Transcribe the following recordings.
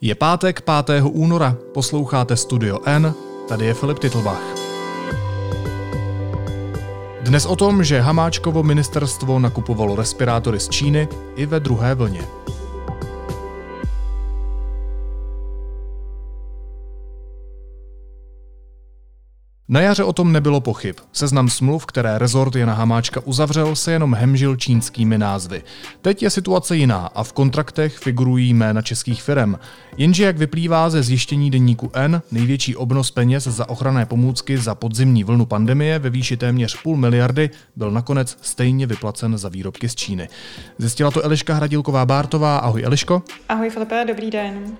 Je pátek 5. února, posloucháte Studio N, tady je Filip Titlbach. Dnes o tom, že Hamáčkovo ministerstvo nakupovalo respirátory z Číny i ve druhé vlně. Na jaře o tom nebylo pochyb. Seznam smluv, které rezort Jana Hamáčka uzavřel, se jenom hemžil čínskými názvy. Teď je situace jiná a v kontraktech figurují jména českých firm. Jenže jak vyplývá ze zjištění deníku N, největší obnos peněz za ochranné pomůcky za podzimní vlnu pandemie ve výši téměř půl miliardy byl nakonec stejně vyplacen za výrobky z Číny. Zjistila to Eliška Hradilková Bártová. Ahoj Eliško. Ahoj Filipe, dobrý den.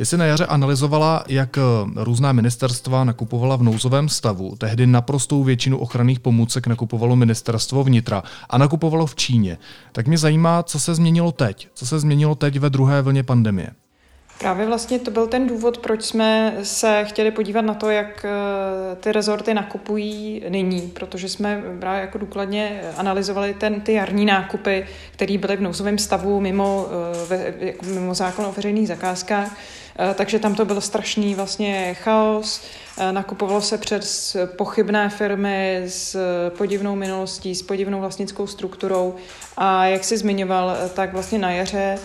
Ty jsi na jaře analyzovala, jak eh, různá ministerstva nakupovala v nouzovém stavu. Tehdy naprostou většinu ochranných pomůcek nakupovalo ministerstvo vnitra a nakupovalo v Číně. Tak mě zajímá, co se změnilo teď. Co se změnilo teď ve druhé vlně pandemie? Právě vlastně to byl ten důvod, proč jsme se chtěli podívat na to, jak eh, ty rezorty nakupují nyní, protože jsme právě jako důkladně analyzovali ten, ty jarní nákupy, které byly v nouzovém stavu mimo, eh, jako mimo zákon o veřejných zakázkách Eh, takže tam to byl strašný vlastně chaos. Eh, nakupovalo se přes pochybné firmy s podivnou minulostí, s podivnou vlastnickou strukturou a jak si zmiňoval, eh, tak vlastně na jaře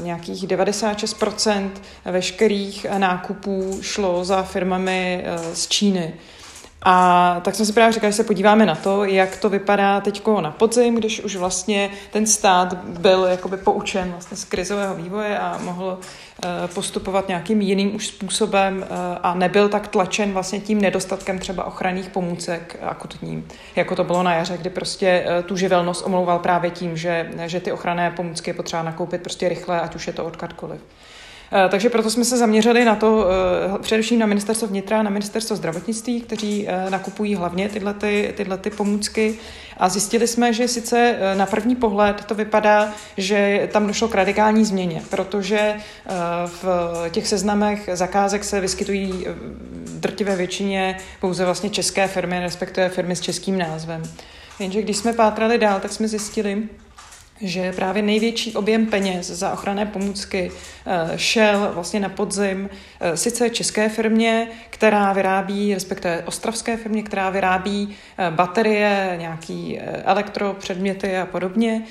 nějakých 96% veškerých nákupů šlo za firmami z Číny. A tak jsme si právě říkali, že se podíváme na to, jak to vypadá teď na podzim, když už vlastně ten stát byl jakoby poučen vlastně z krizového vývoje a mohl eh, postupovat nějakým jiným už způsobem eh, a nebyl tak tlačen vlastně tím nedostatkem třeba ochranných pomůcek akutním, jako to bylo na jaře, kdy prostě eh, tu živelnost omlouval právě tím, že, že ty ochranné pomůcky je potřeba nakoupit prostě rychle, ať už je to odkudkoliv. Eh, takže proto jsme se zaměřili na to, eh, především na ministerstvo vnitra, na ministerstvo zdravotnictví, kteří eh, nakupují hlavně tyhle, ty, tyhle ty pomůcky. A zjistili jsme, že sice na první pohled to vypadá, že tam došlo k radikální změně, protože v těch seznamech zakázek se vyskytují drtivé většině pouze vlastně české firmy, respektive firmy s českým názvem. Jenže když jsme pátrali dál, tak jsme zjistili, že právě největší objem peněz za ochranné pomůcky eh, šel vlastně na podzim eh, sice české firmě, která vyrábí, respektive ostravské firmě, která vyrábí eh, baterie, nějaký elektropředměty a podobně,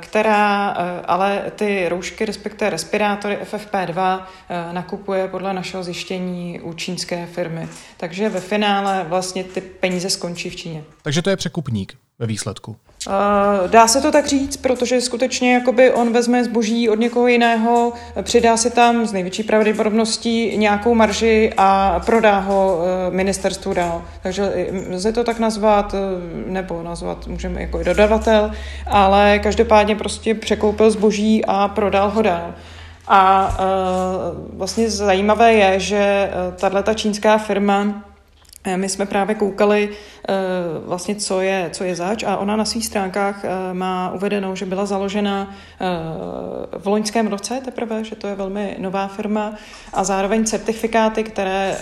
která ale ty roušky, respektive respirátory FFP2 nakupuje podle našeho zjištění u čínské firmy. Takže ve finále vlastně ty peníze skončí v Číně. Takže to je překupník ve výsledku. Uh, dá se to tak říct, protože skutečně jakoby on vezme zboží od někoho jiného, přidá si tam z největší pravděpodobností nějakou marži a prodá ho uh, ministerstvu dál. Takže lze to tak nazvat, nebo nazvat můžeme jako i dodavatel, ale každopádně prostě překoupil zboží a prodal ho dál. A vlastně zajímavé je, že tahle čínská firma Eh, my jsme právě koukali eh, vlastně, co je, co je zač a ona na svých stránkách eh, má uvedenou, že byla založena v loňském roce teprve, že to je velmi nová firma a zároveň certifikáty, které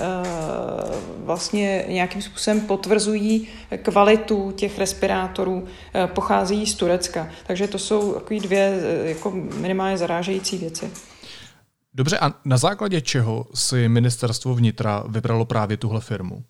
vlastně nějakým způsobem potvrzují kvalitu těch respirátorů, pocházejí z Turecka. Takže to jsou takové dvě jako minimálně zarážející věci. Dobře, a na základě čeho si ministerstvo vnitra vybralo právě tuhle firmu?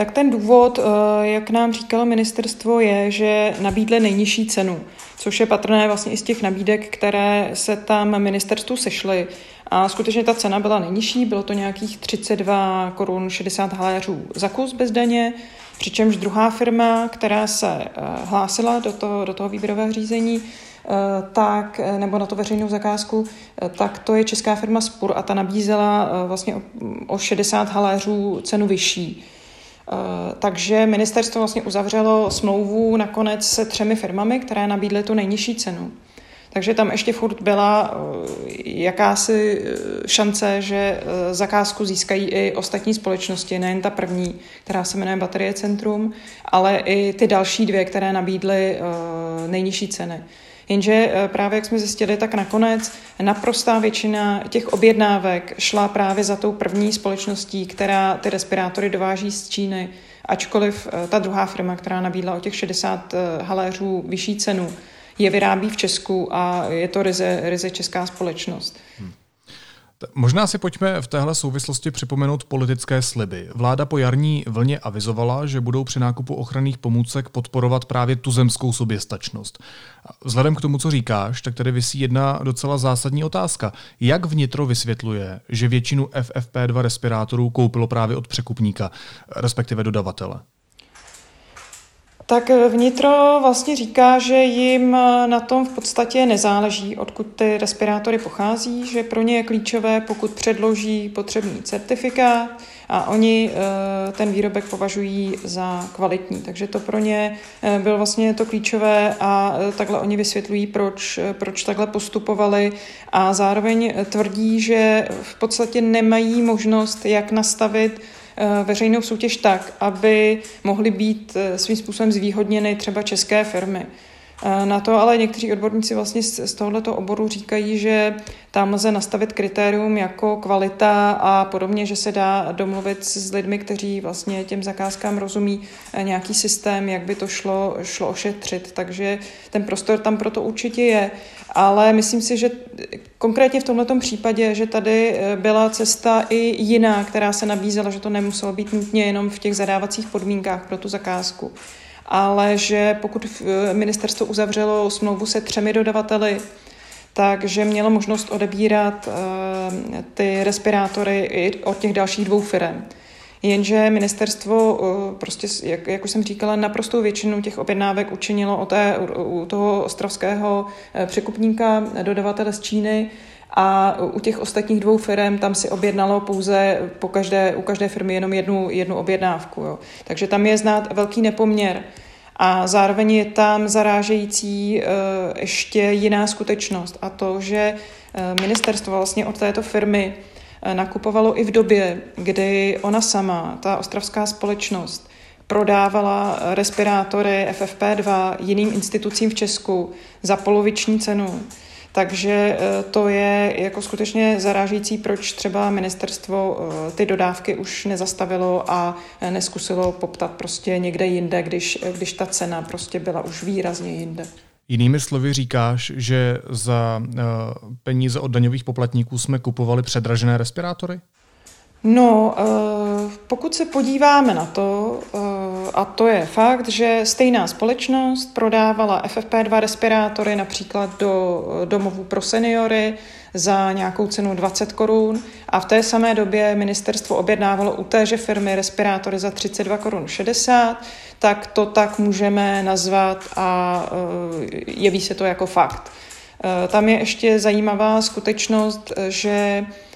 Tak ten důvod, eh, jak nám říkalo ministerstvo, je, že nabídli nejnižší cenu, což je patrné vlastně i z těch nabídek, které se tam ministerstvu sešly. A skutečně ta cena byla nejnižší, bylo to nějakých 32 korun 60 haléřů za kus bez daně, přičemž druhá firma, která se eh, hlásila do toho, do toho výběrového řízení, eh, tak, nebo na to veřejnou zakázku, tak to je česká firma Spur a ta nabízela vlastně o 60 haléřů cenu vyšší. Eh, takže ministerstvo vlastně uzavřelo smlouvu nakonec se třemi firmami, které nabídly tu nejnižší cenu. Takže tam ještě furt byla eh, jakási eh, šance, že zakázku získají i ostatní společnosti, nejen ta první, která se jmenuje Baterie Centrum, ale i ty další dvě, které nabídly nejnižší ceny. Jenže eh, právě jak jsme zjistili, tak nakonec naprostá většina těch objednávek šla právě za tou první společností, která ty respirátory dováží z Číny, ačkoliv eh, ta druhá firma, která nabídla o těch 60 eh, haléřů vyšší cenu, je vyrábí v Česku a je to ryze, ryze česká společnost. Hmm. Možná si pojďme v téhle souvislosti připomenout politické sliby. Vláda po jarní vlně avizovala, že budou při nákupu ochranných pomůcek podporovat právě tu zemskou soběstačnost. Vzhledem k tomu, co říkáš, tak tady vysí jedna docela zásadní otázka. Jak vnitro vysvětluje, že většinu FFP2 respirátorů koupilo právě od překupníka, respektive dodavatele? Tak vnitro vlastně říká, že jim na tom v podstatě nezáleží, odkud ty respirátory pochází, že pro ně je klíčové, pokud předloží potřebný certifikát a oni eh, ten výrobek považují za kvalitní. Takže to pro ně eh, bylo vlastně to klíčové a eh, takhle oni vysvětlují, proč, proč takhle postupovali a zároveň tvrdí, že v podstatě nemají možnost, jak nastavit veřejnou soutěž tak, aby mohly být eh, svým způsobem zvýhodněny třeba české firmy. Eh, na to ale někteří odborníci vlastně z tohoto oboru říkají, že tam lze nastavit kritérium jako kvalita a podobně, že se dá domluvit s lidmi, kteří vlastně těm zakázkám rozumí nějaký systém, jak by to šlo, šlo ošetřit. Takže ten prostor tam proto určitě je. Ale myslím si, že konkrétně v tomto případě, že tady eh, byla cesta i jiná, která se nabízela, že to nemuselo být nutně jenom v těch zadávacích podmínkách pro tu zakázku ale že pokud eh, ministerstvo uzavřelo smlouvu se třemi dodavateli, takže mělo možnost odebírat uh, ty respirátory i od těch dalších dvou firm. Jenže ministerstvo, uh, prostě, jak, jak už jsem říkala, naprostou většinu těch objednávek učinilo o té, u toho ostravského překupníka, dodavatele z Číny, a u těch ostatních dvou firm tam si objednalo pouze po každé, u každé firmy jenom jednu, jednu objednávku. Jo. Takže tam je znát velký nepoměr. A zároveň je tam zarážející uh, ještě jiná skutečnost a to, že uh, ministerstvo vlastně od této firmy uh, nakupovalo i v době, kdy ona sama, ta ostravská společnost, prodávala respirátory FFP2 jiným institucím v Česku za poloviční cenu. Takže eh, to je jako skutečně zarážící, proč třeba ministerstvo eh, ty dodávky už nezastavilo a eh, neskusilo poptat prostě někde jinde, když, když ta cena prostě byla už výrazně jinde. Jinými slovy říkáš, že za peníze od daňových poplatníků jsme kupovali předražené respirátory? No, pokud se podíváme na to, a to je fakt, že stejná společnost prodávala FFP2 respirátory například do domovů pro seniory za nějakou cenu 20 korun a v té samé době ministerstvo objednávalo u téže firmy respirátory za 32 korun 60, tak to tak můžeme nazvat a e, jeví se to jako fakt. E, tam je ještě zajímavá skutečnost, že Eh,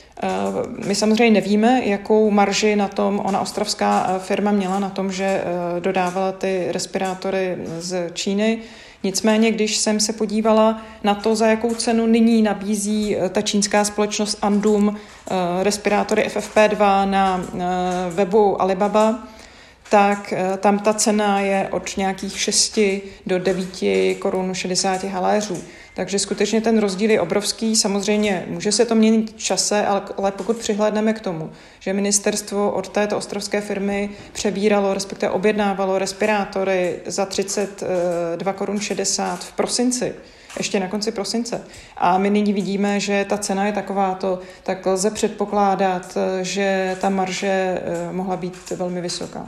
my samozřejmě nevíme, jakou marži na tom ona ostravská eh, firma měla na tom, že eh, dodávala ty respirátory z Číny. Nicméně, když jsem se podívala na to, za jakou cenu nyní nabízí ta čínská společnost Andum respirátory FFP2 na webu Alibaba, tak tam ta cena je od nějakých 6 do 9 korun 60 haléřů. Takže skutečně ten rozdíl je obrovský. Samozřejmě může se to měnit v čase, ale, ale pokud přihlédneme k tomu, že ministerstvo od této ostrovské firmy přebíralo, respektive objednávalo respirátory za 32 korun 60 v prosinci, ještě na konci prosince. A my nyní vidíme, že ta cena je takováto, tak lze předpokládat, že ta marže eh, mohla být velmi vysoká.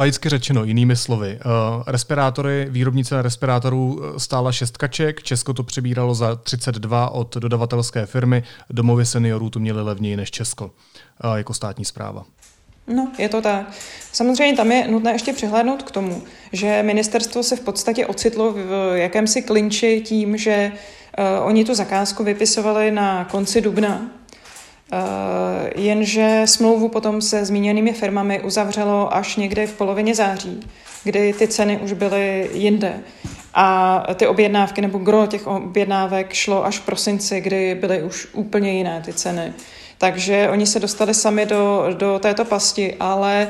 Laicky řečeno, jinými slovy, uh, respirátory, výrobnice respirátorů eh, stála 6 kaček, Česko to přebíralo za 32 od dodavatelské firmy, domovy seniorů to měli levněji než Česko uh, jako státní zpráva. No, je to tak. Samozřejmě tam je nutné ještě přihlédnout k tomu, že ministerstvo se v podstatě ocitlo v jakémsi klinči tím, že uh, oni tu zakázku vypisovali na konci dubna Eh, jenže smlouvu potom se zmíněnými firmami uzavřelo až někde v polovině září, kdy ty ceny už byly jinde. A ty objednávky nebo gro těch objednávek šlo až v prosinci, kdy byly už úplně jiné ty ceny. Takže oni se dostali sami do, do této pasti, ale e,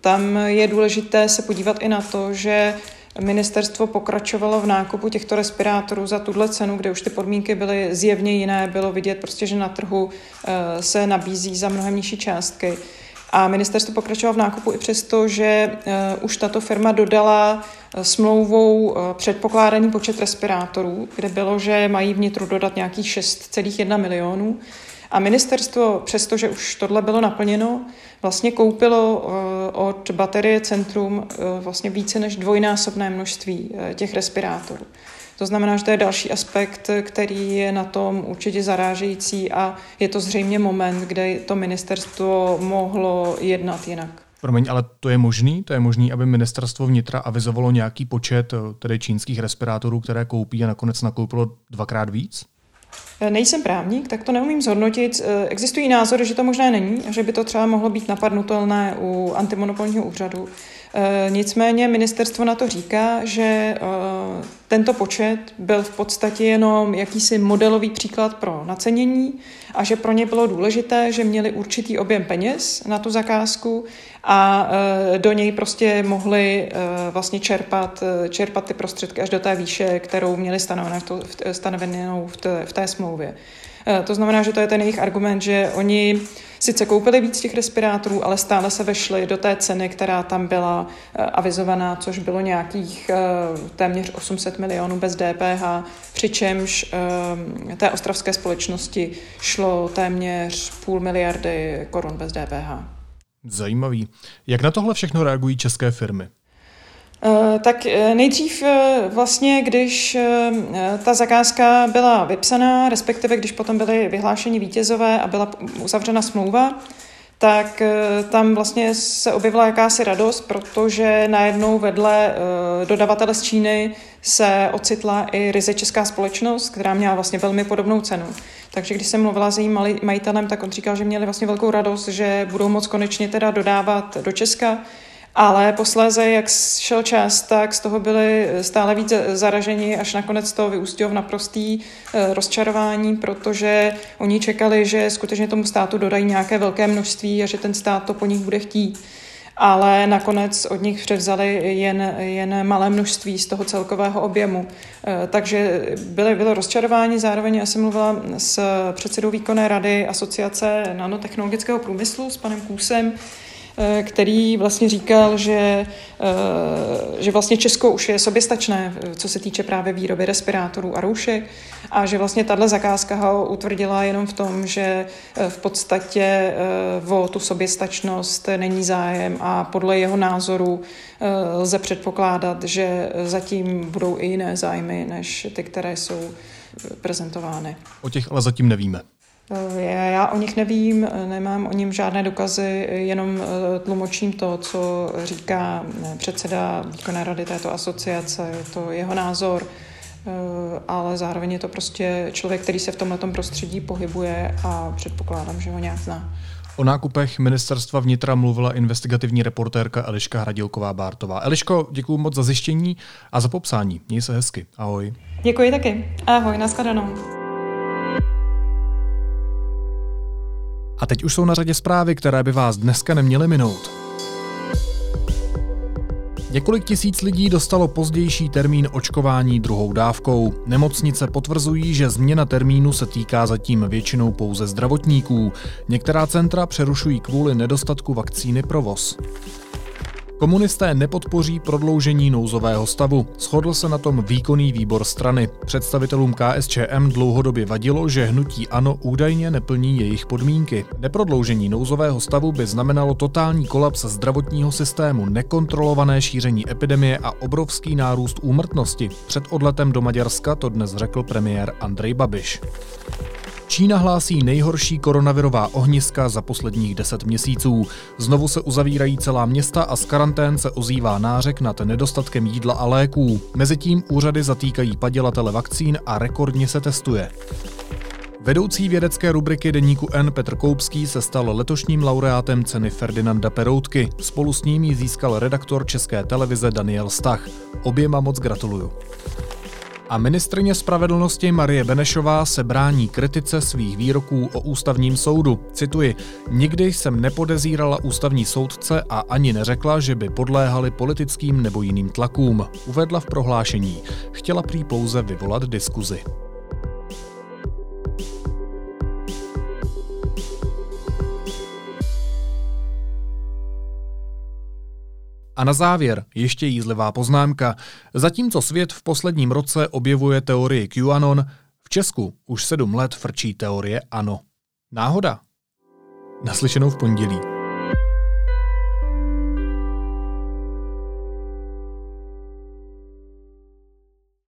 tam je důležité se podívat i na to, že Ministerstvo pokračovalo v nákupu těchto respirátorů za tuhle cenu, kde už ty podmínky byly zjevně jiné, bylo vidět prostě, že na trhu eh, se nabízí za mnohem nižší částky. A ministerstvo pokračovalo v nákupu i přesto, že uh, už tato firma dodala smlouvou předpokládaný počet respirátorů, kde bylo, že mají vnitru dodat nějakých 6,1 milionů. A ministerstvo, přestože už tohle bylo naplněno, vlastně koupilo od baterie Centrum vlastně více než dvojnásobné množství těch respirátorů. To znamená, že to je další aspekt, který je na tom určitě zarážející a je to zřejmě moment, kde to ministerstvo mohlo jednat jinak. Promiň, ale to je možný? To je možný, aby ministerstvo vnitra avizovalo nějaký počet tedy čínských respirátorů, které koupí a nakonec nakoupilo dvakrát víc? Nejsem právník, tak to neumím zhodnotit. Existují názory, že to možná není a že by to třeba mohlo být napadnutelné u antimonopolního úřadu. Eh, nicméně ministerstvo na to říká, že eh, tento počet byl v podstatě jenom jakýsi modelový příklad pro nacenění a že pro ně bylo důležité, že měli určitý objem peněz na tu zakázku a eh, do něj prostě mohli vlastně čerpat, čerpat ty prostředky až do té výše, kterou měli stanovenou v té smlouvě. To znamená, že to je ten jejich argument, že oni sice koupili víc těch respirátorů, ale stále se vešli do té ceny, která tam byla eh, avizovaná, což bylo nějakých eh, téměř 800 milionů bez DPH, přičemž eh, té ostravské společnosti šlo téměř půl miliardy korun bez DPH. Zajímavý. Jak na tohle všechno reagují české firmy? Eh, tak eh, nejdřív eh, vlastně, když ta zakázka byla vypsaná, respektive když potom byly vyhlášeni vítězové a byla uzavřena smlouva, tak tam vlastně se objevila jakási radost, protože najednou vedle dodavatele z Číny se ocitla i ryze česká společnost, která měla vlastně velmi podobnou cenu. Takže když jsem mluvila s jejím majitelem, tak on říkal, že měli vlastně velkou radost, že budou moc konečně teda dodávat do Česka, ale posléze, jak šel čas, tak z toho byli stále více zaraženi, až nakonec to vyústilo v naprostý eh, rozčarování, protože oni čekali, že skutečně tomu státu dodají nějaké velké množství a že ten stát to po nich bude chtít. Ale nakonec od nich převzali jen, jen malé množství z toho celkového objemu. Eh, takže byly, bylo rozčarování, zároveň já jsem mluvila s předsedou výkonné rady Asociace nanotechnologického průmyslu, s panem Kůsem, který vlastně říkal, že, eh, že vlastně Česko už je soběstačné, eh, co se týče právě výroby respirátorů a roušek a že vlastně tahle zakázka ho utvrdila jenom v tom, že v podstatě o tu soběstačnost není zájem a podle jeho názoru lze předpokládat, že zatím budou i jiné zájmy, než ty, které jsou prezentovány. O těch ale zatím nevíme. Eh, já o nich nevím, nemám o ním žádné dokazy, jenom eh, tlumočím to, co říká eh, předseda výkonné rady této asociace, je to jeho názor, ale zároveň je to prostě člověk, který se v tomhle prostředí pohybuje a předpokládám, že ho nějak zná. O nákupech ministerstva vnitra mluvila investigativní reportérka Eliška Hradilková-Bártová. Eliško, děkuji moc za zjištění a za popsání. Měj se hezky. Ahoj. Děkuji taky. Ahoj, nashledanou. A teď už jsou na řadě zprávy, které by vás dneska neměly minout. Několik tisíc lidí dostalo pozdější termín očkování druhou dávkou. Nemocnice potvrzují, že změna termínu se týká zatím většinou pouze zdravotníků. Některá centra přerušují kvůli nedostatku vakcíny provoz. Komunisté nepodpoří prodloužení nouzového stavu. Shodl se na tom výkonný výbor strany. Představitelům KSČM dlouhodobě vadilo, že hnutí ANO údajně neplní jejich podmínky. Neprodloužení nouzového stavu by znamenalo totální kolaps zdravotního systému, nekontrolované šíření epidemie a obrovský nárůst úmrtnosti. Před odletem do Maďarska to dnes řekl premiér Andrej Babiš. Čína hlásí nejhorší koronavirová ohniska za posledních 10 měsíců. Znovu se uzavírají celá města a z karantén se ozývá nářek nad nedostatkem jídla a léků. Mezitím úřady zatýkají padělatele vakcín a rekordně se testuje. Vedoucí vědecké rubriky deníku N Petr Koupský se stal letošním laureátem ceny Ferdinanda Peroutky. Spolu s ním ji získal redaktor České televize Daniel Stach. Oběma moc gratuluju. A ministrně spravedlnosti Marie Benešová se brání kritice svých výroků o ústavním soudu. Cituji, nikdy jsem nepodezírala ústavní soudce a ani neřekla, že by podléhali politickým nebo jiným tlakům. Uvedla v prohlášení. Chtěla prý pouze vyvolat diskuzi. A na závěr ještě jízlivá poznámka. Zatímco svět v posledním roce objevuje teorii QAnon, v Česku už sedm let frčí teorie ANO. Náhoda? Naslyšenou v pondělí.